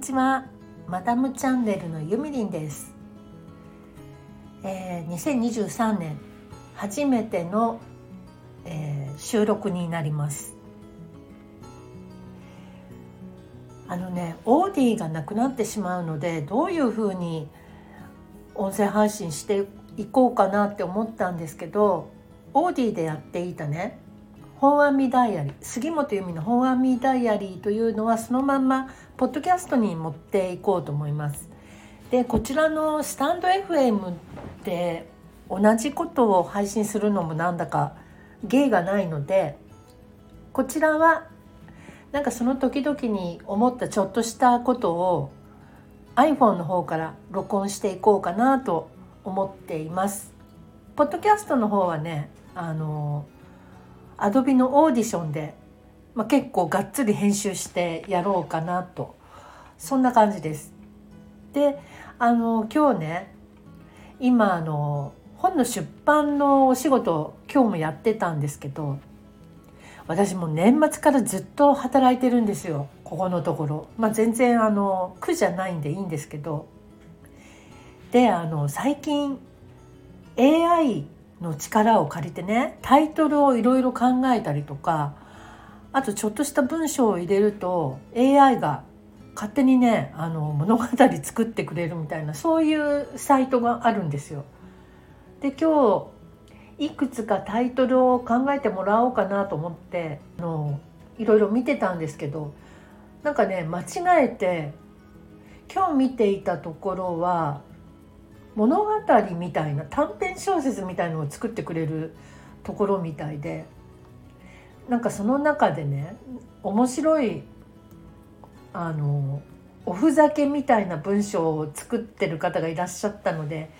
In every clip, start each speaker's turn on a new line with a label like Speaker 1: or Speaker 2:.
Speaker 1: ちは。マダムチャンネルのゆみりんです、えー、2023年初めての、えー、収録になります。あのねオーディがなくなってしまうのでどういうふうに音声配信していこうかなって思ったんですけどオーディでやっていたね本阿弥ダイアリー杉本由美の本阿弥ダイアリーというのはそのまんまポッドキャストに持っていこうと思います。でこちらのスタンド FM で同じことを配信するのもなんだか芸がないのでこちらはなんかその時々に思ったちょっとしたことを iPhone の方から録音していこうかなと思っています。ポッドキャストの方はねあのアドビのオーディションで、まあ、結構がっつり編集してやろうかなとそんな感じです。であの今日ね今あの本の出版のお仕事今日もやってたんですけど私も年末からずっと働いてるんですよここのところ。まあ、全然あの苦じゃないんでいいんですけどであの最近 AI の力を借りてねタイトルをいろいろ考えたりとかあとちょっとした文章を入れると AI が勝手にねあの物語作ってくれるみたいなそういうサイトがあるんですよ。で今日いくつかタイトルを考えてもらおうかなと思ってあのいろいろ見てたんですけどなんかね間違えて今日見ていたところは物語みたいな短編小説みたいのを作ってくれるところみたいでなんかその中でね面白いあのおふざけみたいな文章を作ってる方がいらっしゃったので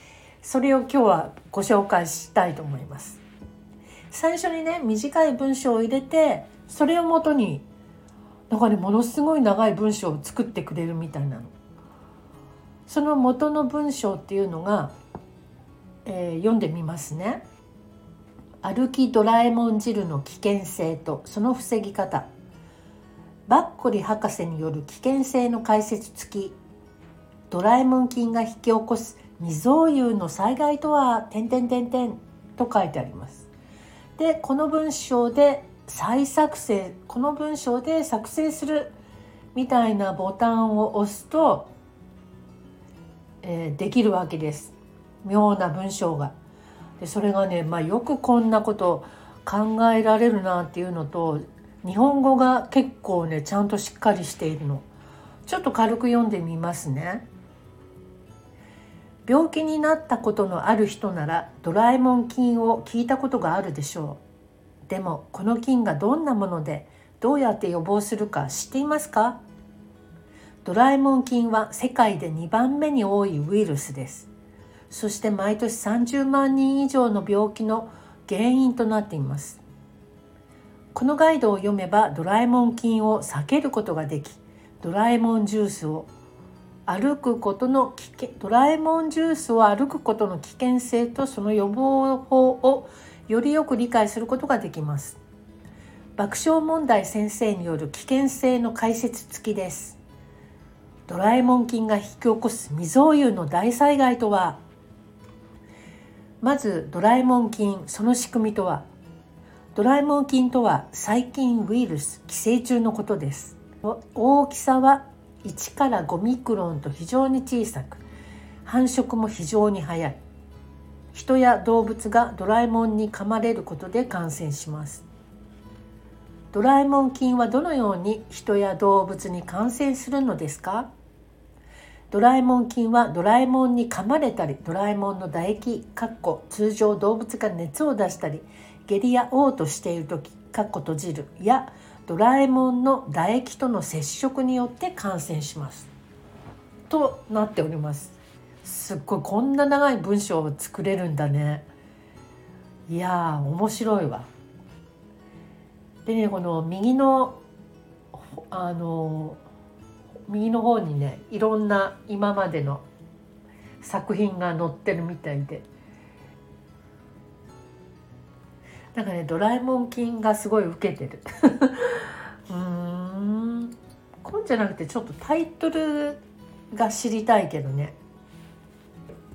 Speaker 1: それを今日はご紹介したいと思います。最初にね短い文章を入れてそれをもとになんかねものすごい長い文章を作ってくれるみたいなの。その元の文章っていうのが、えー、読んでみますね。歩きドラえもん汁の危険性とその防ぎ方。バッコリ博士による危険性の解説付き。ドラえもん菌が引き起こす未曾有の災害とは点点点点と書いてあります。でこの文章で再作成この文章で作成するみたいなボタンを押すとえー、できるわけです妙な文章が。でそれがね、まあ、よくこんなこと考えられるなっていうのと日本語が結構ねちゃんとしっかりしているの。ちょっと軽く読んでみますね。病気になったことのある人ならドラえもん菌を聞いたことがあるでしょう。でもこの菌がどんなものでどうやって予防するか知っていますか？ドラえもん菌は世界で2番目に多いウイルスです。そして毎年30万人以上の病気の原因となっています。このガイドを読めばドラえもん菌を避けることができ、ドラえもんジュースを歩くことの危険ドラえもんジュースを歩くことの危険性とその予防法をよりよく理解することができます。爆笑問題先生による危険性の解説付きです。ドラえもん菌が引き起こす未曾有の大災害とは？まずドラえもん菌その仕組みとは？ドラえもん菌とは細菌ウイルス寄生虫のことです。大きさは1から5ミクロンと非常に小さく繁殖も非常に早い。人や動物がドラえもんに噛まれることで感染します。ドラえもん菌はどのように人や動物に感染するのですか？ドラえもん菌はドラえもんに噛まれたりドラえもんの唾液かっこ通常動物が熱を出したり下痢や嘔吐している時かっこ閉じるやドラえもんの唾液との接触によって感染します。となっております。すっごいこんな長い文章を作れるんだね。いやー面白いわ。でねこの右のあの右の方にねいろんな今までの作品が載ってるみたいでなんかねドラえもん菌がすごい受けてる うんこんじゃなくてちょっとタイトルが知りたいけどね。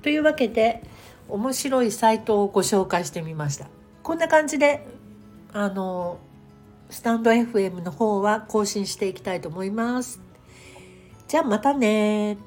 Speaker 1: というわけで面白いサイトをご紹介してみました。こんな感じであのスタンド FM の方は更新していきたいと思います。じゃあまたね